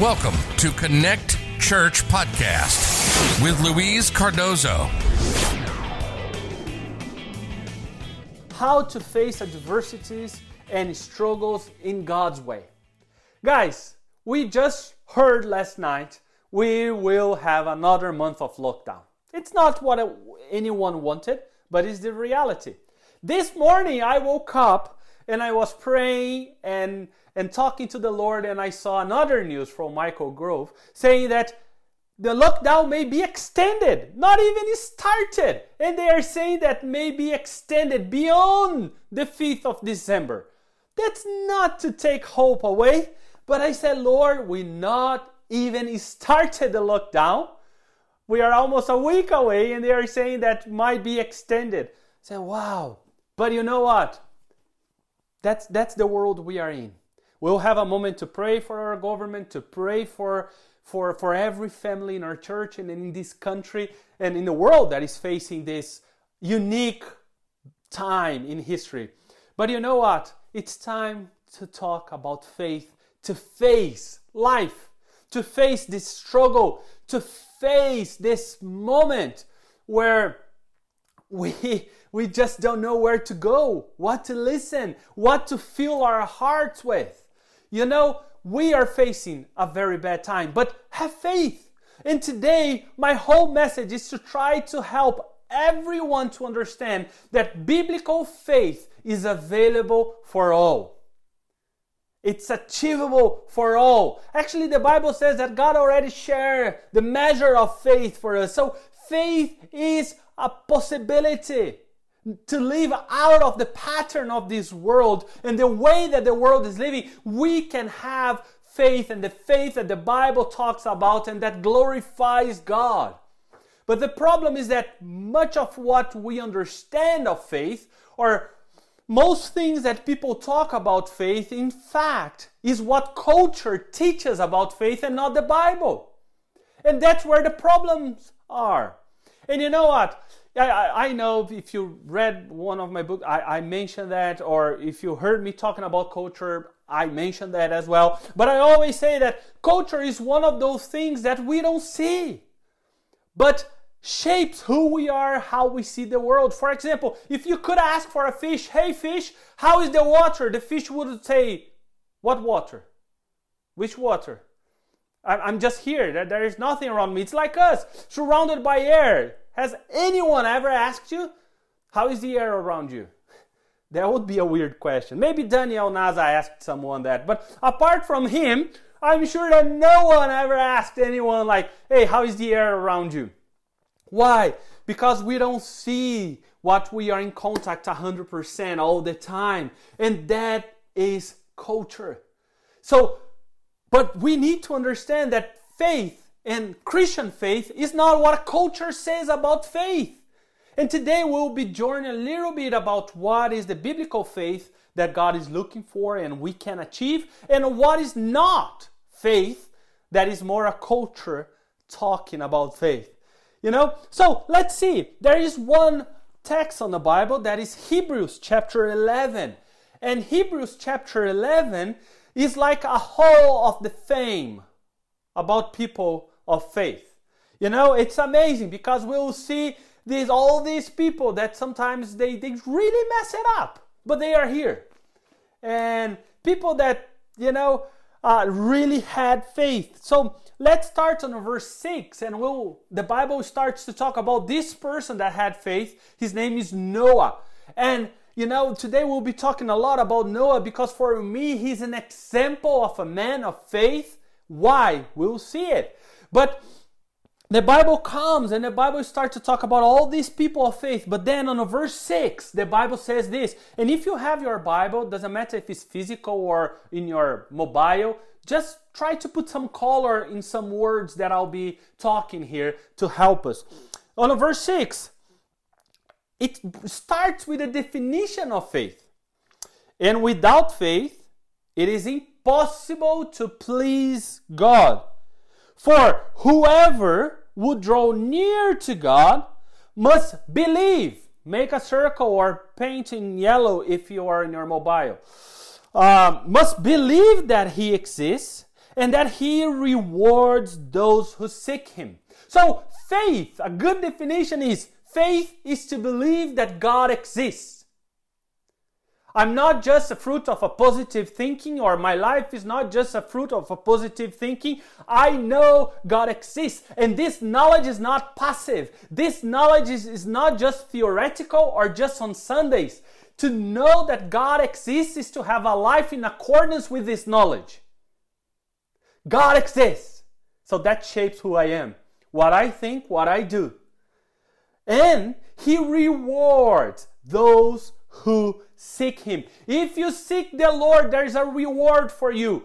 Welcome to Connect Church Podcast with Louise Cardozo. How to face adversities and struggles in God's way. Guys, we just heard last night we will have another month of lockdown. It's not what anyone wanted, but it's the reality. This morning I woke up and I was praying and and talking to the Lord, and I saw another news from Michael Gove saying that the lockdown may be extended, not even started. And they are saying that may be extended beyond the 5th of December. That's not to take hope away, but I said, Lord, we not even started the lockdown. We are almost a week away, and they are saying that might be extended. I said, wow. But you know what? That's, that's the world we are in. We'll have a moment to pray for our government, to pray for, for, for every family in our church and in this country and in the world that is facing this unique time in history. But you know what? It's time to talk about faith, to face life, to face this struggle, to face this moment where we we just don't know where to go, what to listen, what to fill our hearts with. You know, we are facing a very bad time, but have faith. And today, my whole message is to try to help everyone to understand that biblical faith is available for all. It's achievable for all. Actually, the Bible says that God already shared the measure of faith for us. So, faith is a possibility to live out of the pattern of this world and the way that the world is living, we can have faith and the faith that the Bible talks about and that glorifies God. But the problem is that much of what we understand of faith, or most things that people talk about faith, in fact, is what culture teaches about faith and not the Bible. And that's where the problems are. And you know what? I, I know if you read one of my books, I, I mentioned that, or if you heard me talking about culture, I mentioned that as well. But I always say that culture is one of those things that we don't see, but shapes who we are, how we see the world. For example, if you could ask for a fish, hey fish, how is the water? The fish would say, what water? Which water? I'm just here. There is nothing around me. It's like us, surrounded by air. Has anyone ever asked you, how is the air around you? That would be a weird question. Maybe Daniel Naza asked someone that. But apart from him, I'm sure that no one ever asked anyone, like, hey, how is the air around you? Why? Because we don't see what we are in contact 100% all the time. And that is culture. So, but we need to understand that faith and Christian faith is not what culture says about faith. And today we'll be journeying a little bit about what is the biblical faith that God is looking for and we can achieve, and what is not faith that is more a culture talking about faith. You know? So let's see. There is one text on the Bible that is Hebrews chapter 11. And Hebrews chapter 11 is like a hall of the fame about people of faith. You know, it's amazing because we'll see these all these people that sometimes they, they really mess it up, but they are here. And people that, you know, uh, really had faith. So let's start on verse 6 and we'll the Bible starts to talk about this person that had faith. His name is Noah. And you know, today we'll be talking a lot about Noah because for me he's an example of a man of faith. Why? We'll see it. But the Bible comes and the Bible starts to talk about all these people of faith. But then on verse 6, the Bible says this. And if you have your Bible, doesn't matter if it's physical or in your mobile, just try to put some color in some words that I'll be talking here to help us. On verse 6, it starts with a definition of faith. And without faith, it is impossible to please God. For whoever would draw near to God must believe. Make a circle or paint in yellow if you are in your mobile. Uh, must believe that He exists and that he rewards those who seek him. So, faith, a good definition is faith is to believe that God exists. I'm not just a fruit of a positive thinking, or my life is not just a fruit of a positive thinking. I know God exists, and this knowledge is not passive. This knowledge is, is not just theoretical or just on Sundays. To know that God exists is to have a life in accordance with this knowledge. God exists. So that shapes who I am, what I think, what I do. And He rewards those who seek Him. If you seek the Lord, there is a reward for you.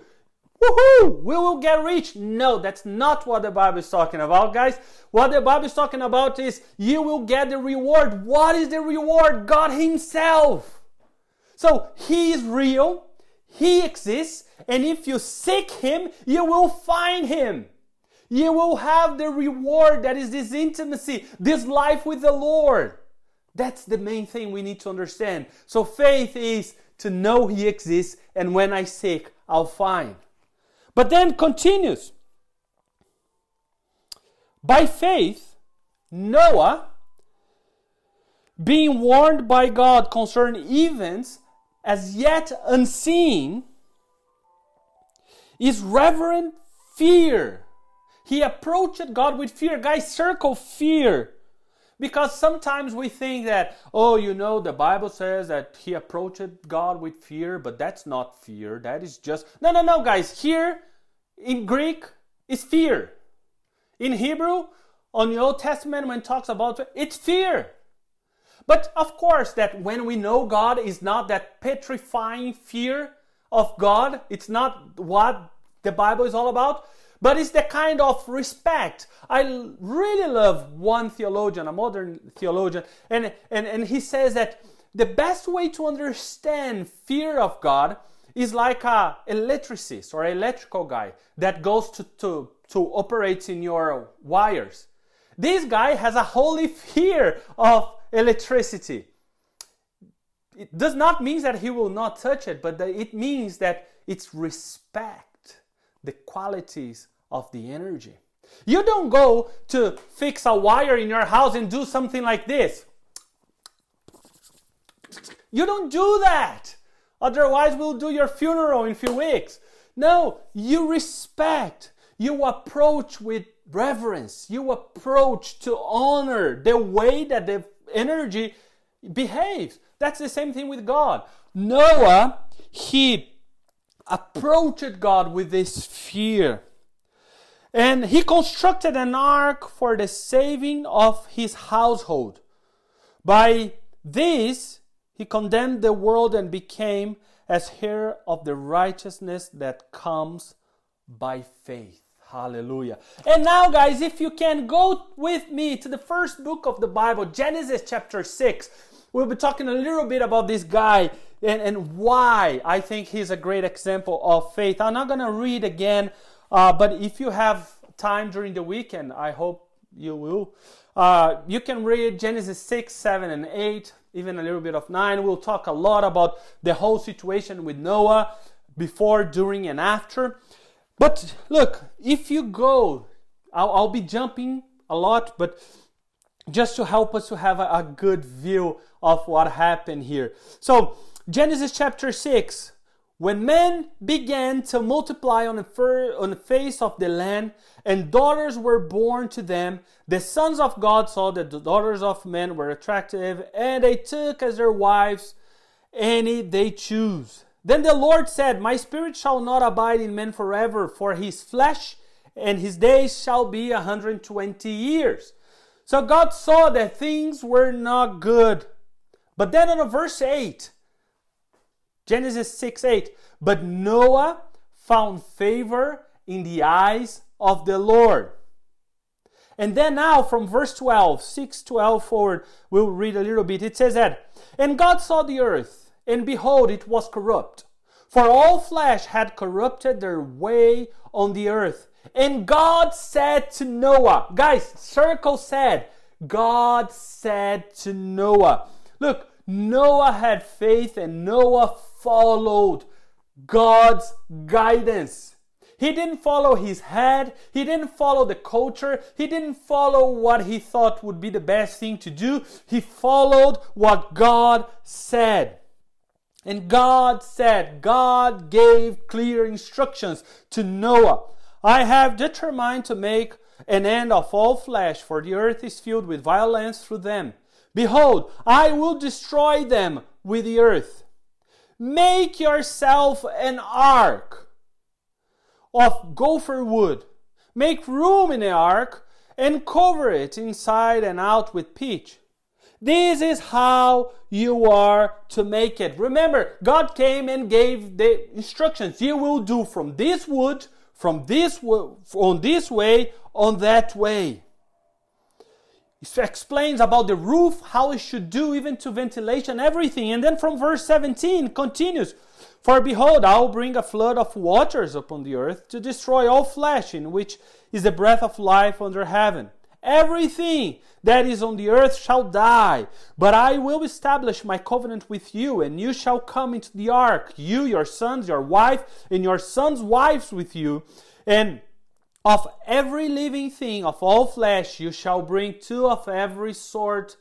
Woohoo! We will get rich. No, that's not what the Bible is talking about, guys. What the Bible is talking about is you will get the reward. What is the reward? God Himself. So He is real, He exists, and if you seek Him, you will find Him. You will have the reward that is this intimacy, this life with the Lord. That's the main thing we need to understand. So faith is to know He exists, and when I seek, I'll find. But then continues. By faith, Noah, being warned by God concerning events as yet unseen, is reverent fear. He approached God with fear. Guys, circle fear. Because sometimes we think that, oh, you know, the Bible says that he approached God with fear, but that's not fear. That is just. No, no, no, guys. Here in Greek is fear. In Hebrew, on the Old Testament, when it talks about it's fear. But of course, that when we know God is not that petrifying fear of God, it's not what the Bible is all about but it's the kind of respect. I really love one theologian, a modern theologian, and, and, and he says that the best way to understand fear of God is like a electricist or electrical guy that goes to, to, to operate in your wires. This guy has a holy fear of electricity. It does not mean that he will not touch it, but it means that it's respect the qualities of the energy. You don't go to fix a wire in your house and do something like this. You don't do that. Otherwise, we'll do your funeral in a few weeks. No, you respect. You approach with reverence. You approach to honor the way that the energy behaves. That's the same thing with God. Noah, he approached God with this fear. And he constructed an ark for the saving of his household. By this, he condemned the world and became as heir of the righteousness that comes by faith. Hallelujah. And now, guys, if you can go with me to the first book of the Bible, Genesis chapter 6. We'll be talking a little bit about this guy and, and why I think he's a great example of faith. I'm not going to read again, uh, but if you have time during the weekend, I hope you will, uh, you can read Genesis 6, 7, and 8, even a little bit of 9. We'll talk a lot about the whole situation with Noah before, during, and after. But look, if you go, I'll, I'll be jumping a lot, but just to help us to have a, a good view of what happened here. So, Genesis chapter 6 when men began to multiply on the, fir- on the face of the land, and daughters were born to them, the sons of God saw that the daughters of men were attractive, and they took as their wives any they choose. Then the Lord said, My spirit shall not abide in man forever, for his flesh and his days shall be a 120 years. So God saw that things were not good. But then on verse 8, Genesis 6 8. But Noah found favor in the eyes of the Lord. And then now from verse 12, 6 12 forward, we'll read a little bit. It says that, And God saw the earth, and behold, it was corrupt. For all flesh had corrupted their way on the earth. And God said to Noah, guys, circle said, God said to Noah, Look, Noah had faith and Noah followed God's guidance. He didn't follow his head. He didn't follow the culture. He didn't follow what he thought would be the best thing to do. He followed what God said. And God said, God gave clear instructions to Noah. I have determined to make an end of all flesh, for the earth is filled with violence through them. Behold, I will destroy them with the earth. Make yourself an ark of gopher wood. Make room in the ark and cover it inside and out with pitch. This is how you are to make it. Remember, God came and gave the instructions. You will do from this wood, from this on this way, on that way. It explains about the roof, how it should do, even to ventilation, everything. And then from verse 17 continues For behold, I will bring a flood of waters upon the earth to destroy all flesh, in which is the breath of life under heaven. Everything that is on the earth shall die, but I will establish my covenant with you, and you shall come into the ark, you, your sons, your wife, and your sons' wives with you. And of every living thing of all flesh you shall bring two of every sort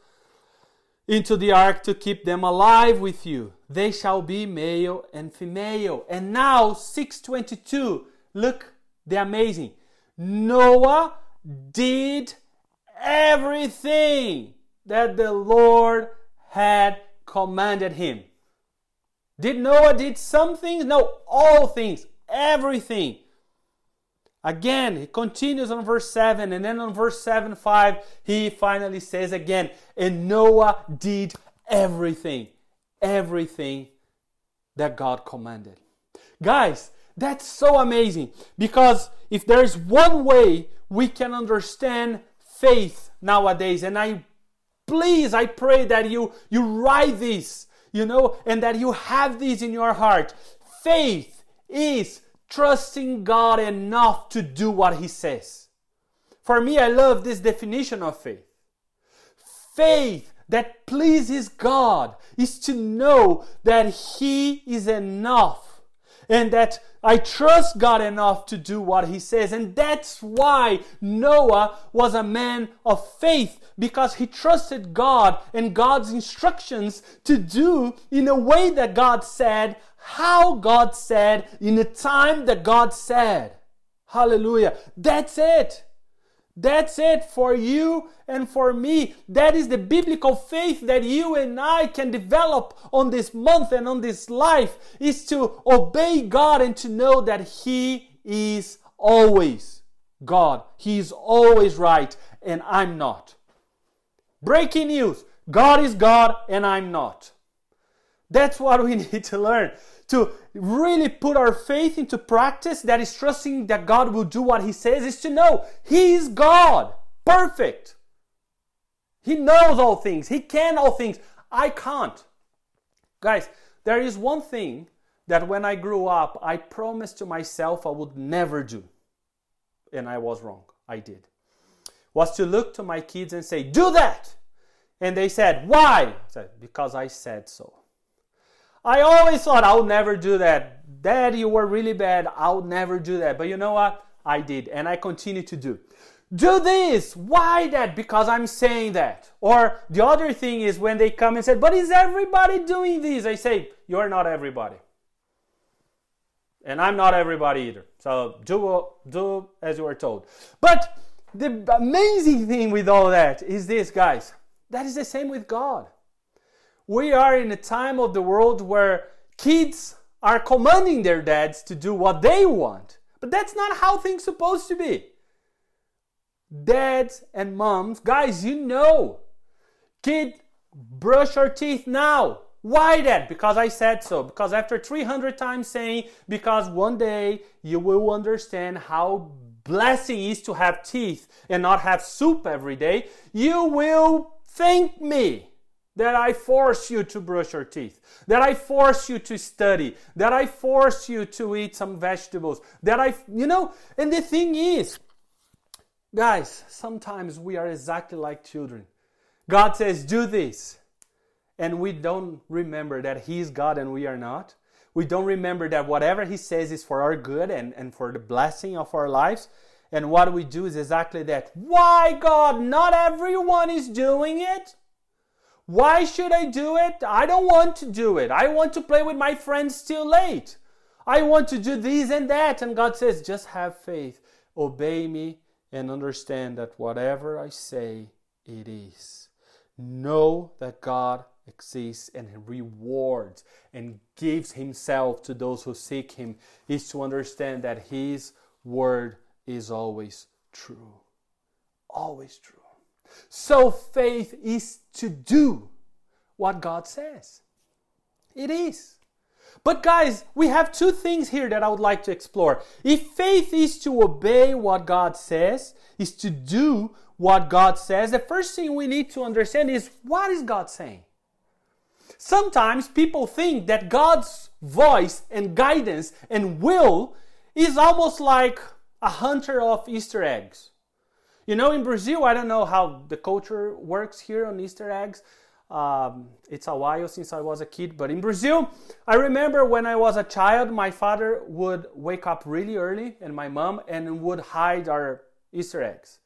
into the ark to keep them alive with you. They shall be male and female. And now 622. Look they're amazing. Noah did everything that the Lord had commanded him. Did Noah did some things? No, all things, everything. Again, he continues on verse 7, and then on verse 7 5, he finally says again, and Noah did everything, everything that God commanded. Guys, that's so amazing because if there is one way we can understand faith nowadays. And I please, I pray that you you write this, you know, and that you have this in your heart. Faith is trusting God enough to do what He says. For me, I love this definition of faith. Faith that pleases God is to know that He is enough and that I trust God enough to do what He says. And that's why Noah was a man of faith because he trusted God and God's instructions to do in a way that God said, how God said, in the time that God said. Hallelujah. That's it. That's it for you and for me. That is the biblical faith that you and I can develop on this month and on this life is to obey God and to know that He is always God. He is always right and I'm not. Breaking news God is God and I'm not. That's what we need to learn to really put our faith into practice, that is trusting that God will do what He says, is to know He is God, perfect. He knows all things, He can all things. I can't. Guys, there is one thing that when I grew up, I promised to myself I would never do. And I was wrong. I did. Was to look to my kids and say, Do that! And they said, Why? I said, Because I said so. I always thought I'll never do that. Dad, you were really bad. I'll never do that. But you know what? I did, and I continue to do. Do this. Why that? Because I'm saying that. Or the other thing is when they come and say, But is everybody doing this? I say, You're not everybody. And I'm not everybody either. So do, do as you are told. But the amazing thing with all that is this, guys. That is the same with God. We are in a time of the world where kids are commanding their dads to do what they want. But that's not how things supposed to be. Dads and moms, guys, you know. Kid, brush your teeth now. Why that? Because I said so. Because after 300 times saying, because one day you will understand how blessing is to have teeth and not have soup every day, you will thank me that I force you to brush your teeth, that I force you to study, that I force you to eat some vegetables, that I, you know, and the thing is, guys, sometimes we are exactly like children. God says, do this, and we don't remember that He is God and we are not. We don't remember that whatever He says is for our good and, and for the blessing of our lives. And what we do is exactly that. Why, God? Not everyone is doing it. Why should I do it? I don't want to do it. I want to play with my friends till late. I want to do this and that. And God says, just have faith, obey me, and understand that whatever I say, it is. Know that God exists and rewards and gives Himself to those who seek Him, is to understand that His word is always true. Always true. So faith is to do what God says. It is. But guys, we have two things here that I would like to explore. If faith is to obey what God says, is to do what God says, the first thing we need to understand is what is God saying? Sometimes people think that God's voice and guidance and will is almost like a hunter of Easter eggs. You know, in Brazil, I don't know how the culture works here on Easter eggs. Um, it's a while since I was a kid, but in Brazil, I remember when I was a child, my father would wake up really early and my mom and would hide our Easter eggs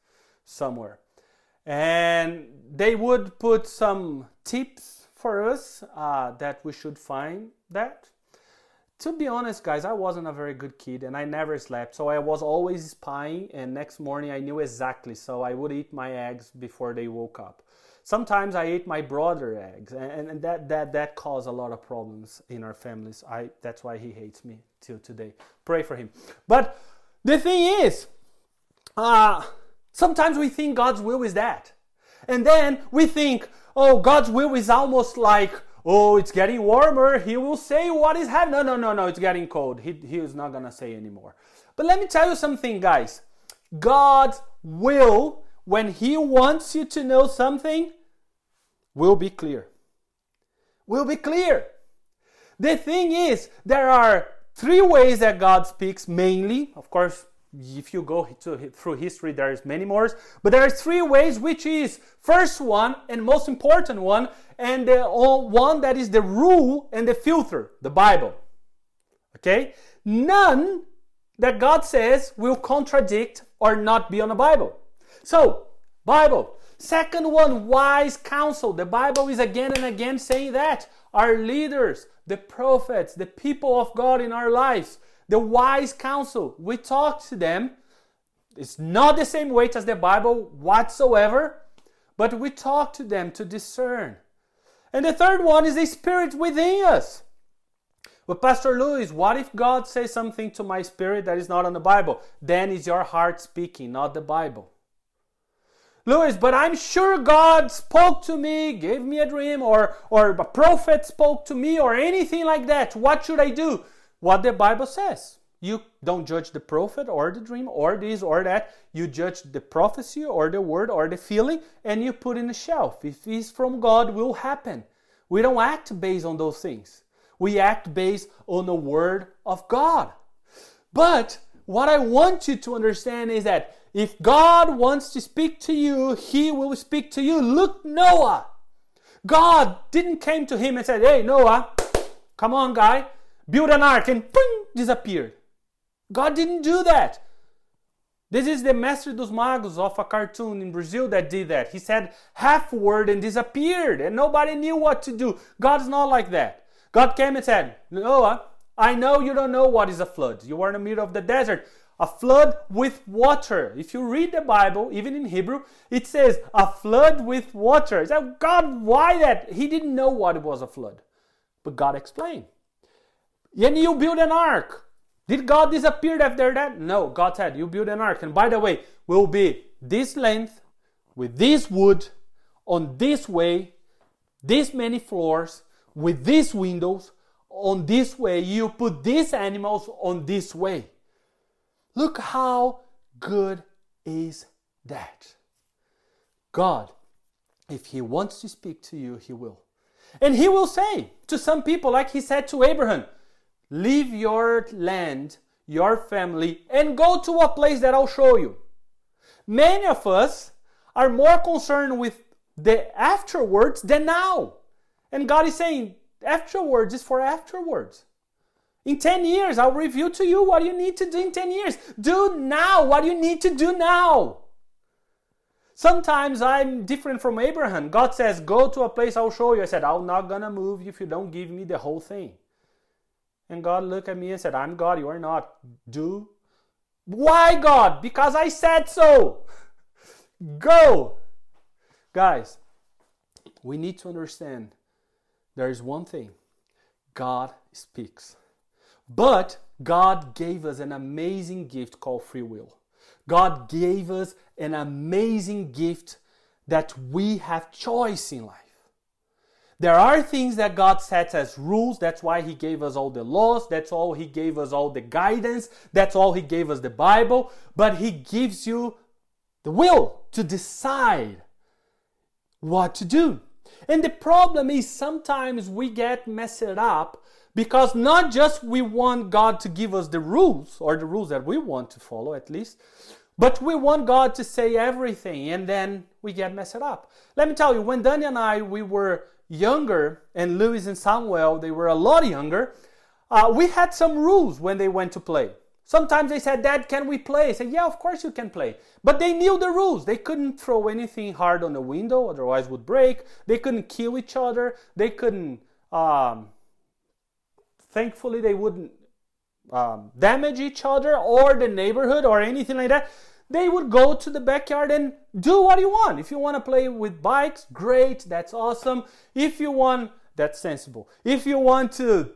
somewhere. And they would put some tips for us uh, that we should find that to be honest, guys, I wasn't a very good kid and I never slept. So I was always spying, and next morning I knew exactly. So I would eat my eggs before they woke up. Sometimes I ate my brother eggs, and, and that, that, that caused a lot of problems in our families. I, that's why he hates me till today. Pray for him. But the thing is, uh, sometimes we think God's will is that. And then we think, oh, God's will is almost like oh, it's getting warmer. He will say what is happening. No, no, no, no, it's getting cold. He, he is not going to say anymore. But let me tell you something, guys. God's will, when He wants you to know something, will be clear. Will be clear. The thing is, there are three ways that God speaks mainly. Of course, if you go to, through history, there's many more. But there are three ways, which is first one and most important one, and the one that is the rule and the filter, the Bible. Okay? None that God says will contradict or not be on the Bible. So, Bible. Second one, wise counsel. The Bible is again and again saying that. Our leaders, the prophets, the people of God in our lives, the wise counsel. We talk to them. It's not the same weight as the Bible whatsoever, but we talk to them to discern. And the third one is the spirit within us. But Pastor Louis, what if God says something to my spirit that is not on the Bible? Then is your heart speaking, not the Bible. Louis, but I'm sure God spoke to me, gave me a dream, or, or a prophet spoke to me, or anything like that. What should I do? what the Bible says. You don't judge the prophet or the dream or this or that. You judge the prophecy or the word or the feeling and you put in a shelf. If it's from God, will happen. We don't act based on those things. We act based on the word of God. But what I want you to understand is that if God wants to speak to you, he will speak to you. Look Noah. God didn't came to him and said, "Hey Noah, come on guy, build an ark and boom, disappeared. God didn't do that. This is the Mestre dos Magos of a cartoon in Brazil that did that. He said half word and disappeared, and nobody knew what to do. God's not like that. God came and said, Noah, I know you don't know what is a flood. You are in the middle of the desert. A flood with water. If you read the Bible, even in Hebrew, it says a flood with water. said, God, why that? He didn't know what it was a flood. But God explained. And you build an ark. Did God disappear after that? No, God said, You build an ark. And by the way, will be this length with this wood on this way, this many floors, with these windows on this way. You put these animals on this way. Look how good is that. God, if He wants to speak to you, He will. And He will say to some people, like He said to Abraham, Leave your land, your family, and go to a place that I'll show you. Many of us are more concerned with the afterwards than now. And God is saying, afterwards is for afterwards. In 10 years, I'll reveal to you what you need to do in 10 years. Do now what you need to do now. Sometimes I'm different from Abraham. God says, Go to a place I'll show you. I said, I'm not gonna move if you don't give me the whole thing. And God looked at me and said, I'm God, you are not. Do. Why, God? Because I said so. Go. Guys, we need to understand there is one thing God speaks. But God gave us an amazing gift called free will. God gave us an amazing gift that we have choice in life. There are things that God sets as rules. That's why He gave us all the laws. That's all He gave us all the guidance. That's all He gave us the Bible. But He gives you the will to decide what to do. And the problem is sometimes we get messed up because not just we want God to give us the rules, or the rules that we want to follow at least, but we want God to say everything and then we get messed up. Let me tell you, when Danny and I we were younger, and Louis and Samuel, they were a lot younger, uh, we had some rules when they went to play. Sometimes they said, Dad, can we play? I said, Yeah, of course you can play. But they knew the rules. They couldn't throw anything hard on the window, otherwise would break. They couldn't kill each other. They couldn't um, Thankfully, they wouldn't um, damage each other or the neighborhood or anything like that. They would go to the backyard and do what you want. If you want to play with bikes, great, that's awesome. If you want, that's sensible. If you want to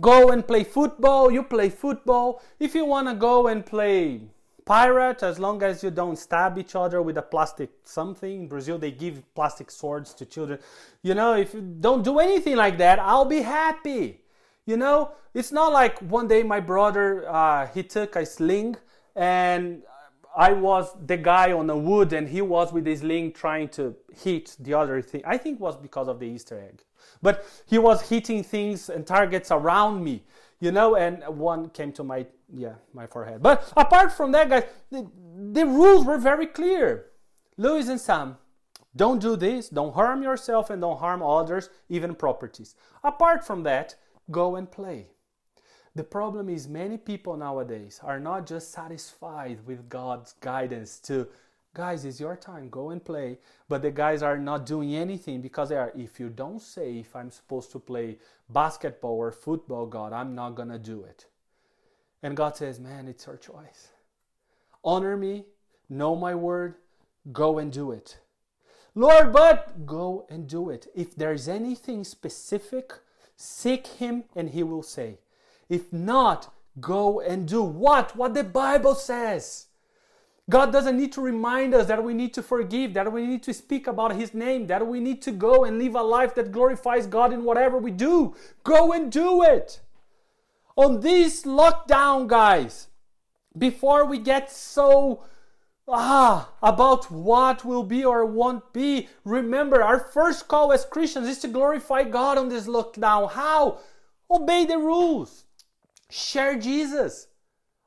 go and play football, you play football. If you want to go and play pirate, as long as you don't stab each other with a plastic something. In Brazil, they give plastic swords to children. You know, if you don't do anything like that, I'll be happy. You know, it's not like one day my brother uh, he took a sling and I was the guy on the wood and he was with his sling trying to hit the other thing. I think was because of the Easter egg. But he was hitting things and targets around me, you know, and one came to my yeah, my forehead. But apart from that, guys, the, the rules were very clear. Louis and Sam, don't do this, don't harm yourself and don't harm others, even properties. Apart from that, go and play. The problem is, many people nowadays are not just satisfied with God's guidance to, guys, it's your time, go and play. But the guys are not doing anything because they are, if you don't say if I'm supposed to play basketball or football, God, I'm not going to do it. And God says, man, it's your choice. Honor me, know my word, go and do it. Lord, but go and do it. If there's anything specific, Seek him and he will say. If not, go and do what? What the Bible says. God doesn't need to remind us that we need to forgive, that we need to speak about His name, that we need to go and live a life that glorifies God in whatever we do. Go and do it. On this lockdown, guys, before we get so ah, about what will be or won't be. Remember, our first call as Christians is to glorify God on this lockdown. How? Obey the rules. Share Jesus.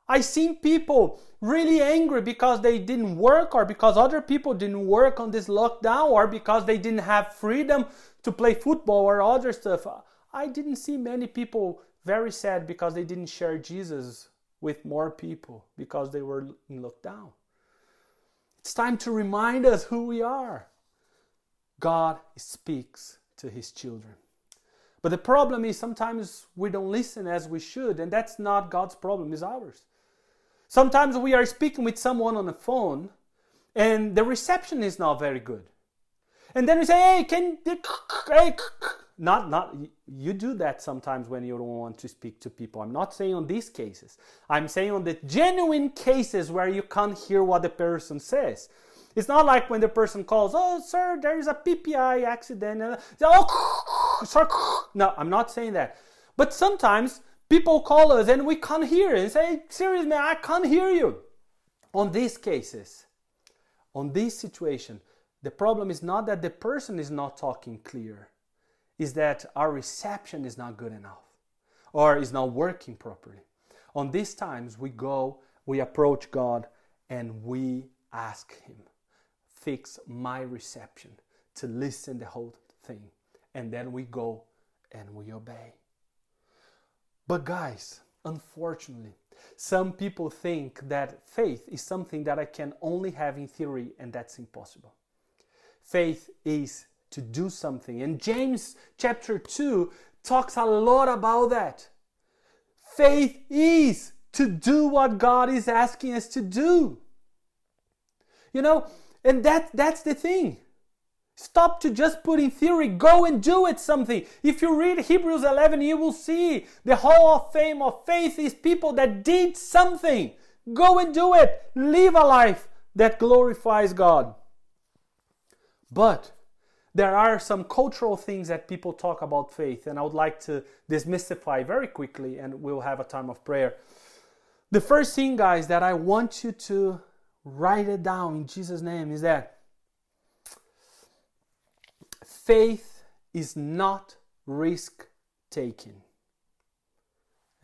I've seen people really angry because they didn't work or because other people didn't work on this lockdown or because they didn't have freedom to play football or other stuff. I didn't see many people very sad because they didn't share Jesus with more people because they were in lockdown. It's time to remind us who we are. God speaks to his children. But the problem is sometimes we don't listen as we should, and that's not God's problem, it's ours. Sometimes we are speaking with someone on the phone and the reception is not very good. And then we say, hey, can, hey, not not you do that sometimes when you don't want to speak to people i'm not saying on these cases i'm saying on the genuine cases where you can't hear what the person says it's not like when the person calls oh sir there is a ppi accident oh sorry no i'm not saying that but sometimes people call us and we can't hear and say seriously man i can't hear you on these cases on this situation the problem is not that the person is not talking clear is that our reception is not good enough or is not working properly. On these times, we go, we approach God, and we ask Him, fix my reception to listen the whole thing. And then we go and we obey. But, guys, unfortunately, some people think that faith is something that I can only have in theory, and that's impossible. Faith is to do something. And James chapter 2 talks a lot about that. Faith is to do what God is asking us to do. You know, and that that's the thing. Stop to just put in theory, go and do it something. If you read Hebrews 11, you will see the hall of fame of faith is people that did something. Go and do it. Live a life that glorifies God. But there are some cultural things that people talk about faith, and I would like to demystify very quickly, and we'll have a time of prayer. The first thing, guys, that I want you to write it down in Jesus' name is that faith is not risk taking.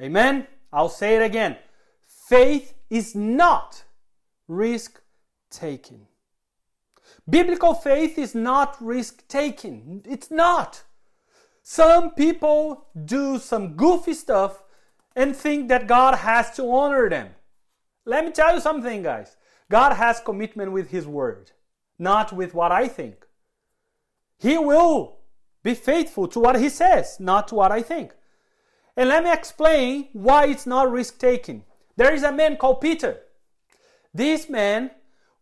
Amen? I'll say it again. Faith is not risk taking. Biblical faith is not risk taking. It's not. Some people do some goofy stuff and think that God has to honor them. Let me tell you something, guys. God has commitment with His word, not with what I think. He will be faithful to what He says, not to what I think. And let me explain why it's not risk taking. There is a man called Peter. This man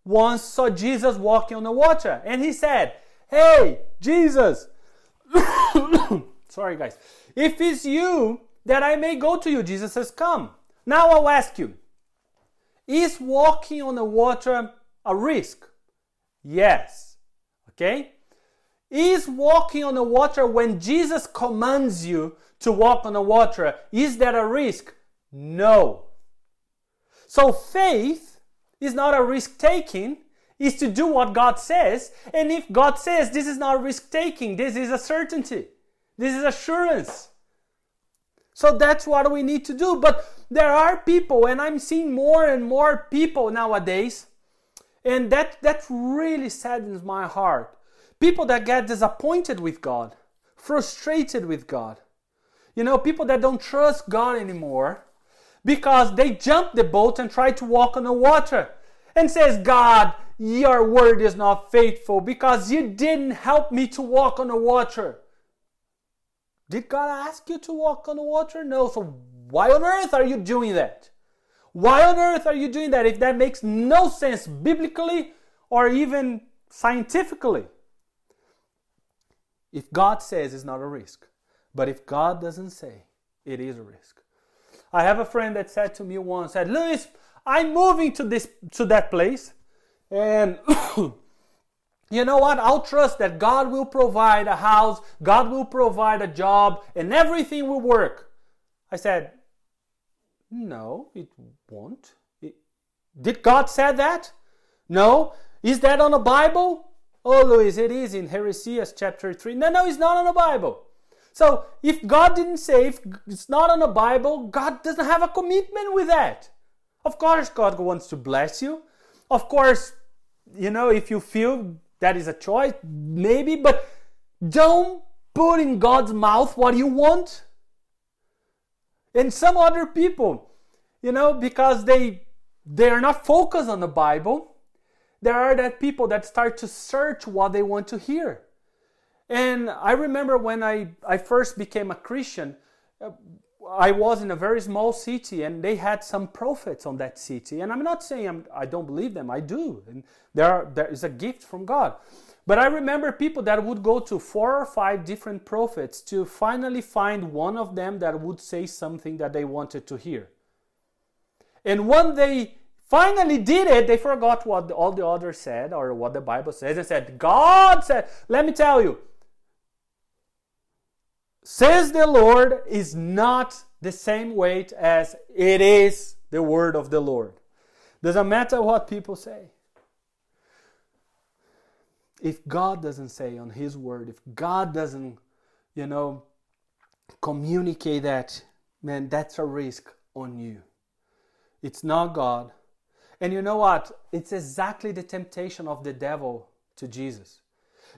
once saw Jesus walking on the water and he said, Hey, Jesus, sorry guys, if it's you, that I may go to you. Jesus says, Come. Now I'll ask you, is walking on the water a risk? Yes. Okay? Is walking on the water when Jesus commands you to walk on the water, is that a risk? No. So faith is not a risk taking, is to do what God says. And if God says this is not risk taking, this is a certainty, this is assurance. So that's what we need to do. But there are people, and I'm seeing more and more people nowadays, and that, that really saddens my heart. People that get disappointed with God, frustrated with God. You know, people that don't trust God anymore because they jump the boat and try to walk on the water and says, God, your word is not faithful because you didn't help me to walk on the water. Did God ask you to walk on the water? No. So why on earth are you doing that? Why on earth are you doing that if that makes no sense biblically or even scientifically? If God says it's not a risk, but if God doesn't say, it is a risk. I have a friend that said to me once, said, Luis, I'm moving to this to that place, and you know what? I'll trust that God will provide a house, God will provide a job, and everything will work. I said, No, it won't. It, did God say that? No. Is that on the Bible? Oh, Luis, it is in Heresias chapter 3. No, no, it's not on the Bible. So if God didn't say, if it's not on the Bible, God doesn't have a commitment with that. Of course, God wants to bless you. Of course, you know, if you feel that is a choice, maybe, but don't put in God's mouth what you want. And some other people, you know, because they they are not focused on the Bible, there are that people that start to search what they want to hear. And I remember when I, I first became a Christian, uh, I was in a very small city and they had some prophets on that city. And I'm not saying I'm, I do not believe them, I do. And there, are, there is a gift from God. But I remember people that would go to four or five different prophets to finally find one of them that would say something that they wanted to hear. And one they finally did it, they forgot what all the others said or what the Bible says and said, God said, let me tell you, says the Lord is not the same weight as it is the word of the Lord. Doesn't matter what people say. If God doesn't say on His word, if God doesn't, you know, communicate that, man, that's a risk on you. It's not God. And you know what? It's exactly the temptation of the devil to Jesus.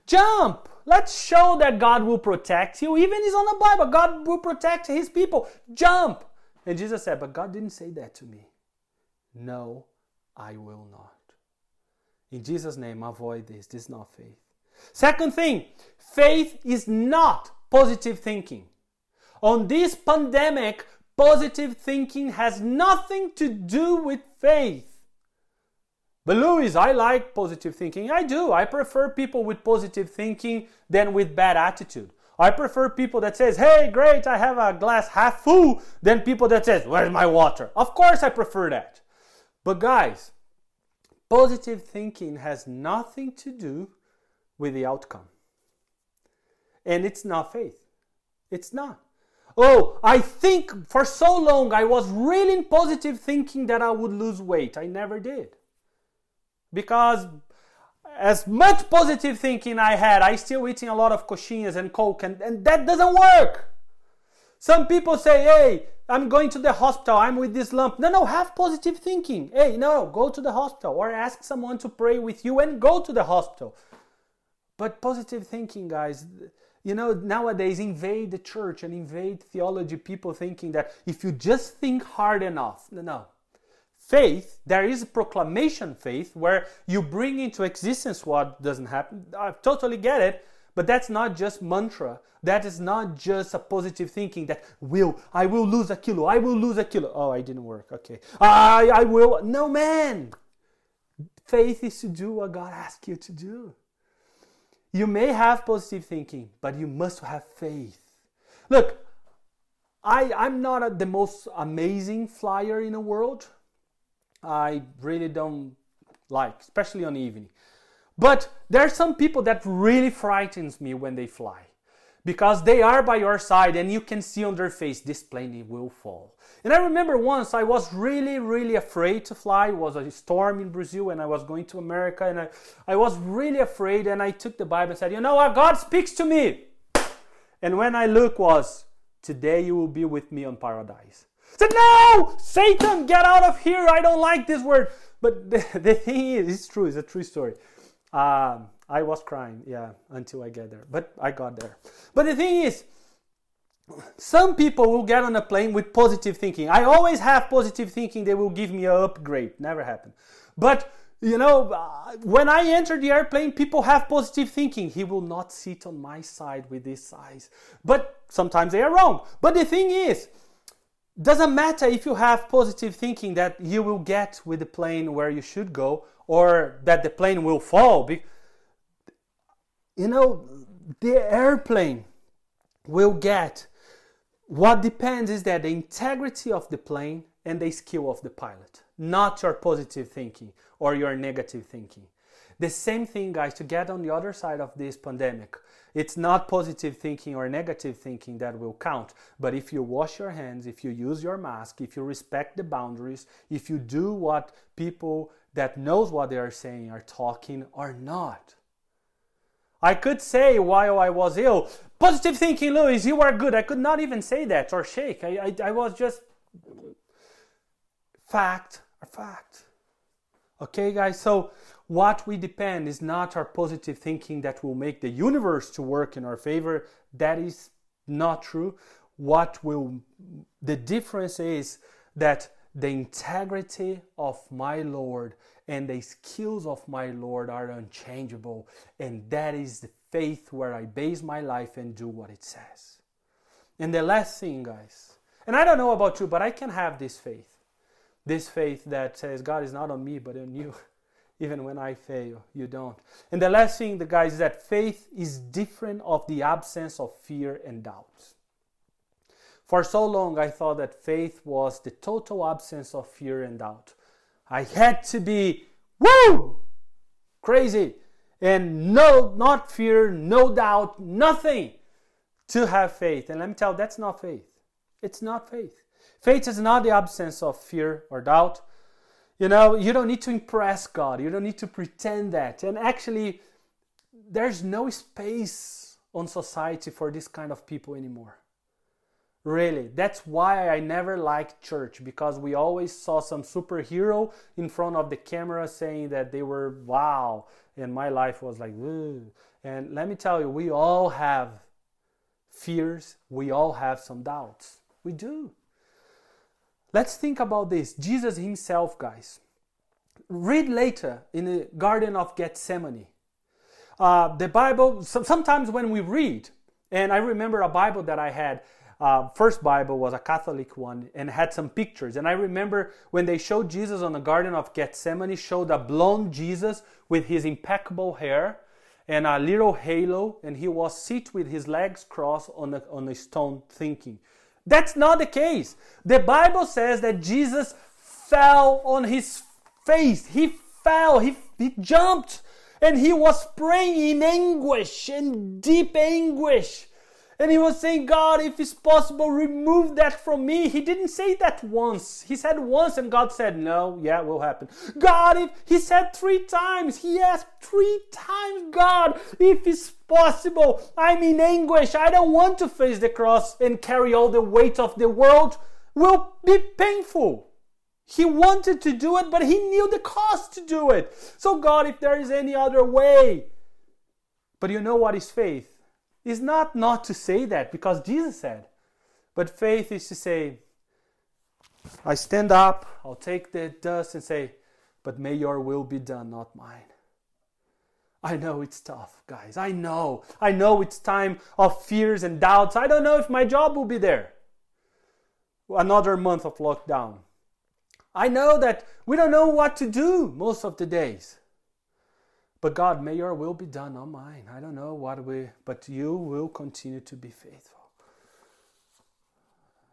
Jump! Let's show that God will protect you. Even it's on the Bible. God will protect his people. Jump! And Jesus said, But God didn't say that to me. No, I will not. In Jesus' name, avoid this. This is not faith. Second thing, faith is not positive thinking. On this pandemic, positive thinking has nothing to do with faith. But Louis, I like positive thinking. I do. I prefer people with positive thinking than with bad attitude. I prefer people that says, "Hey, great, I have a glass half full," than people that says, "Where's my water?" Of course, I prefer that. But guys, positive thinking has nothing to do with the outcome. And it's not faith. It's not. Oh, I think for so long I was really in positive thinking that I would lose weight. I never did. Because as much positive thinking I had, I still eating a lot of coxinhas and coke, and, and that doesn't work. Some people say, hey, I'm going to the hospital, I'm with this lump. No, no, have positive thinking. Hey, no, go to the hospital or ask someone to pray with you and go to the hospital. But positive thinking, guys, you know, nowadays invade the church and invade theology, people thinking that if you just think hard enough, no, no, faith, there is proclamation faith where you bring into existence what doesn't happen. I totally get it, but that's not just mantra. That is not just a positive thinking that will, I will lose a kilo, I will lose a kilo. Oh, I didn't work. Okay. I, I will. No, man. Faith is to do what God asks you to do. You may have positive thinking, but you must have faith. Look, I, I'm not a, the most amazing flyer in the world. I really don't like, especially on the evening. But there are some people that really frightens me when they fly because they are by your side and you can see on their face this plane will fall. And I remember once I was really, really afraid to fly. It was a storm in Brazil and I was going to America and I, I was really afraid and I took the Bible and said, you know what, God speaks to me. And when I look was, today you will be with me on paradise said, No, Satan, get out of here. I don't like this word. But the, the thing is, it's true, it's a true story. Um, I was crying, yeah, until I get there. But I got there. But the thing is, some people will get on a plane with positive thinking. I always have positive thinking, they will give me an upgrade. Never happened. But you know, uh, when I enter the airplane, people have positive thinking. He will not sit on my side with this size. But sometimes they are wrong. But the thing is, doesn't matter if you have positive thinking that you will get with the plane where you should go or that the plane will fall. You know, the airplane will get. What depends is that the integrity of the plane and the skill of the pilot, not your positive thinking or your negative thinking. The same thing, guys, to get on the other side of this pandemic. It's not positive thinking or negative thinking that will count. But if you wash your hands, if you use your mask, if you respect the boundaries, if you do what people that knows what they are saying are talking or not. I could say while I was ill, positive thinking, Louis, you are good. I could not even say that or shake. I, I, I was just fact or fact. Okay, guys, so what we depend is not our positive thinking that will make the universe to work in our favor. That is not true. What will the difference is that the integrity of my Lord and the skills of my Lord are unchangeable. And that is the faith where I base my life and do what it says. And the last thing, guys, and I don't know about you, but I can have this faith. This faith that says God is not on me, but on you. even when I fail, you don't. And the last thing, the guys, is that faith is different of the absence of fear and doubt. For so long, I thought that faith was the total absence of fear and doubt. I had to be, woo, crazy, and no, not fear, no doubt, nothing to have faith. And let me tell you, that's not faith. It's not faith. Faith is not the absence of fear or doubt. You know, you don't need to impress God. You don't need to pretend that. And actually, there's no space on society for this kind of people anymore. Really, that's why I never liked church because we always saw some superhero in front of the camera saying that they were wow, and my life was like, Ugh. and let me tell you, we all have fears, we all have some doubts. We do. Let's think about this. Jesus himself, guys. Read later in the Garden of Gethsemane. Uh, the Bible, sometimes when we read, and I remember a Bible that I had, uh, first Bible was a Catholic one and had some pictures. And I remember when they showed Jesus on the Garden of Gethsemane, showed a blonde Jesus with his impeccable hair and a little halo, and he was seated with his legs crossed on on a stone thinking. That's not the case. The Bible says that Jesus fell on his face. He fell, he, he jumped, and he was praying in anguish, in deep anguish. And he was saying, God, if it's possible, remove that from me. He didn't say that once. He said once, and God said, No, yeah, it will happen. God, if he said three times, he asked three times, God, if it's possible, I'm in anguish. I don't want to face the cross and carry all the weight of the world. Will be painful. He wanted to do it, but he knew the cost to do it. So, God, if there is any other way. But you know what is faith? Is not not to say that because Jesus said. But faith is to say, I stand up, I'll take the dust and say, but may your will be done, not mine. I know it's tough, guys. I know. I know it's time of fears and doubts. I don't know if my job will be there. Another month of lockdown. I know that we don't know what to do most of the days. But God, may your will be done, not mine. I don't know what we, but you will continue to be faithful.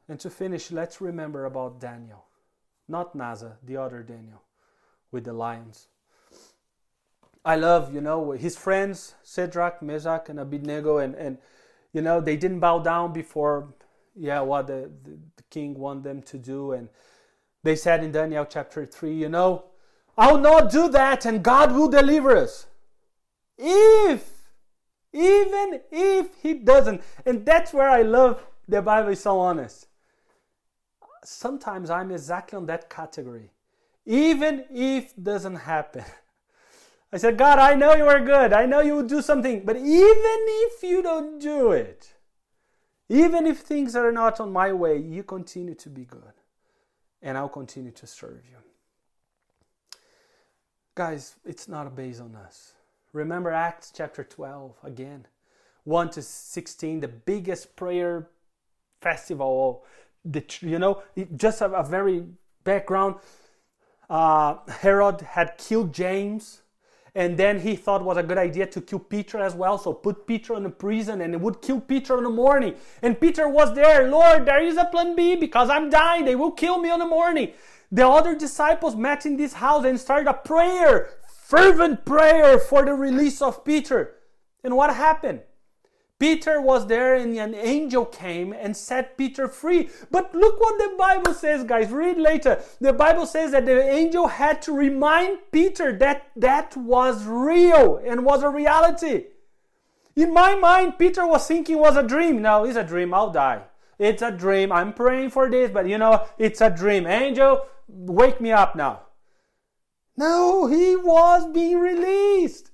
And to finish, let's remember about Daniel, not Nasa, the other Daniel with the lions. I love, you know, his friends, Shadrach, Meshach, and Abednego, and, and you know, they didn't bow down before, yeah, what the, the, the king wanted them to do. And they said in Daniel chapter 3, you know, I'll not do that and God will deliver us. If, even if He doesn't. And that's where I love the Bible is so honest. Sometimes I'm exactly on that category. Even if doesn't happen. I said, God, I know you are good. I know you will do something. But even if you don't do it, even if things are not on my way, you continue to be good. And I'll continue to serve you. Guys, it's not based on us. Remember Acts chapter 12 again. 1 to 16, the biggest prayer festival. The, you know, just a, a very background. Uh, Herod had killed James, and then he thought was a good idea to kill Peter as well. So put Peter in a prison, and it would kill Peter in the morning. And Peter was there. Lord, there is a plan B because I'm dying. They will kill me in the morning. The other disciples met in this house and started a prayer, fervent prayer for the release of Peter. And what happened? Peter was there and an angel came and set Peter free. But look what the Bible says, guys. Read later. The Bible says that the angel had to remind Peter that that was real and was a reality. In my mind, Peter was thinking was a dream. No, it's a dream. I'll die. It's a dream. I'm praying for this, but you know, it's a dream. Angel, wake me up now. No, he was being released.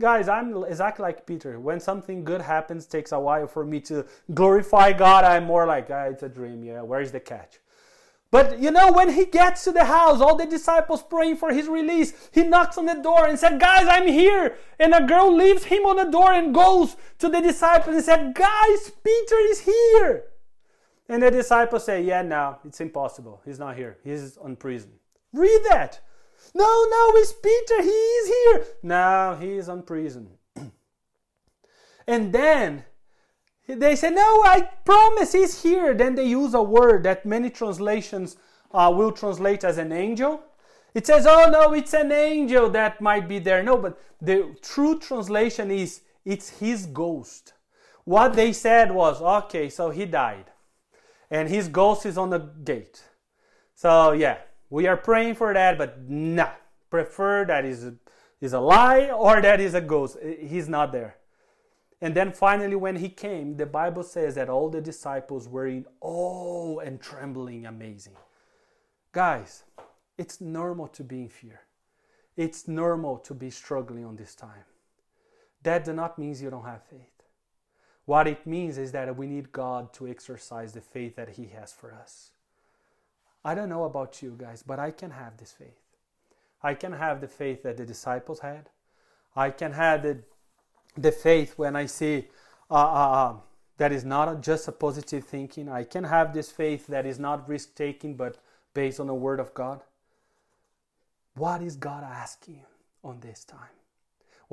Guys, I'm exactly like Peter. When something good happens, takes a while for me to glorify God. I'm more like, ah, it's a dream. Yeah, where's the catch? But you know, when he gets to the house, all the disciples praying for his release, he knocks on the door and said, Guys, I'm here. And a girl leaves him on the door and goes to the disciples and said, Guys, Peter is here. And the disciples say, Yeah, no, it's impossible. He's not here. He's in prison. Read that. No, no, it's Peter. He is here. No, he is in prison. and then they say, No, I promise he's here. Then they use a word that many translations uh, will translate as an angel. It says, Oh, no, it's an angel that might be there. No, but the true translation is, It's his ghost. What they said was, Okay, so he died and his ghost is on the gate. So yeah, we are praying for that, but nah, prefer that is is a lie or that is a ghost. He's not there. And then finally, when he came, the Bible says that all the disciples were in awe and trembling, amazing. Guys, it's normal to be in fear. It's normal to be struggling on this time. That does not mean you don't have faith. What it means is that we need God to exercise the faith that He has for us. I don't know about you guys, but I can have this faith. I can have the faith that the disciples had. I can have the, the faith when I see uh, uh, uh that is not just a positive thinking. I can have this faith that is not risk taking, but based on the Word of God. What is God asking on this time?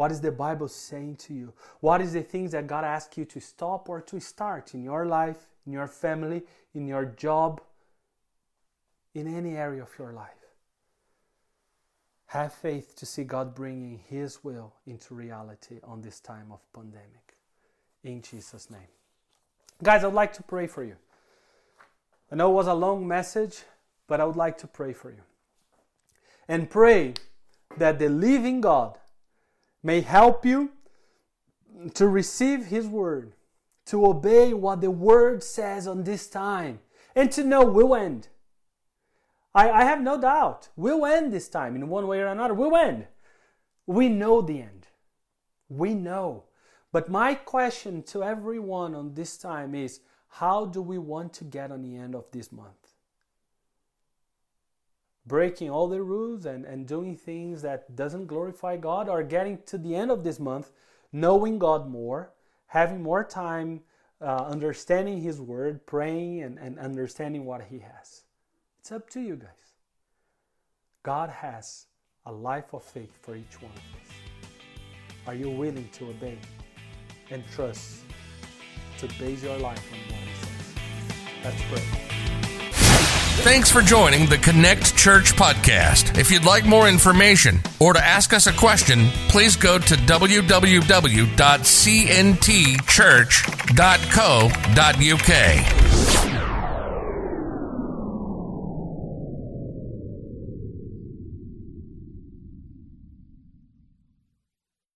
What is the Bible saying to you? What is the things that God asks you to stop or to start in your life, in your family, in your job, in any area of your life? Have faith to see God bringing His will into reality on this time of pandemic. In Jesus' name. Guys, I would like to pray for you. I know it was a long message, but I would like to pray for you. And pray that the living God may help you to receive His word, to obey what the word says on this time, and to know we'll end. I, I have no doubt we'll end this time in one way or another. We'll end. We know the end. We know. But my question to everyone on this time is how do we want to get on the end of this month? Breaking all the rules and, and doing things that doesn't glorify God or getting to the end of this month knowing God more, having more time uh, understanding His Word, praying and, and understanding what He has. It's up to you guys. God has a life of faith for each one of us. Are you willing to obey and trust to base your life on what He says? Let's pray. Thanks for joining the Connect Church podcast. If you'd like more information or to ask us a question, please go to www.cntchurch.co.uk.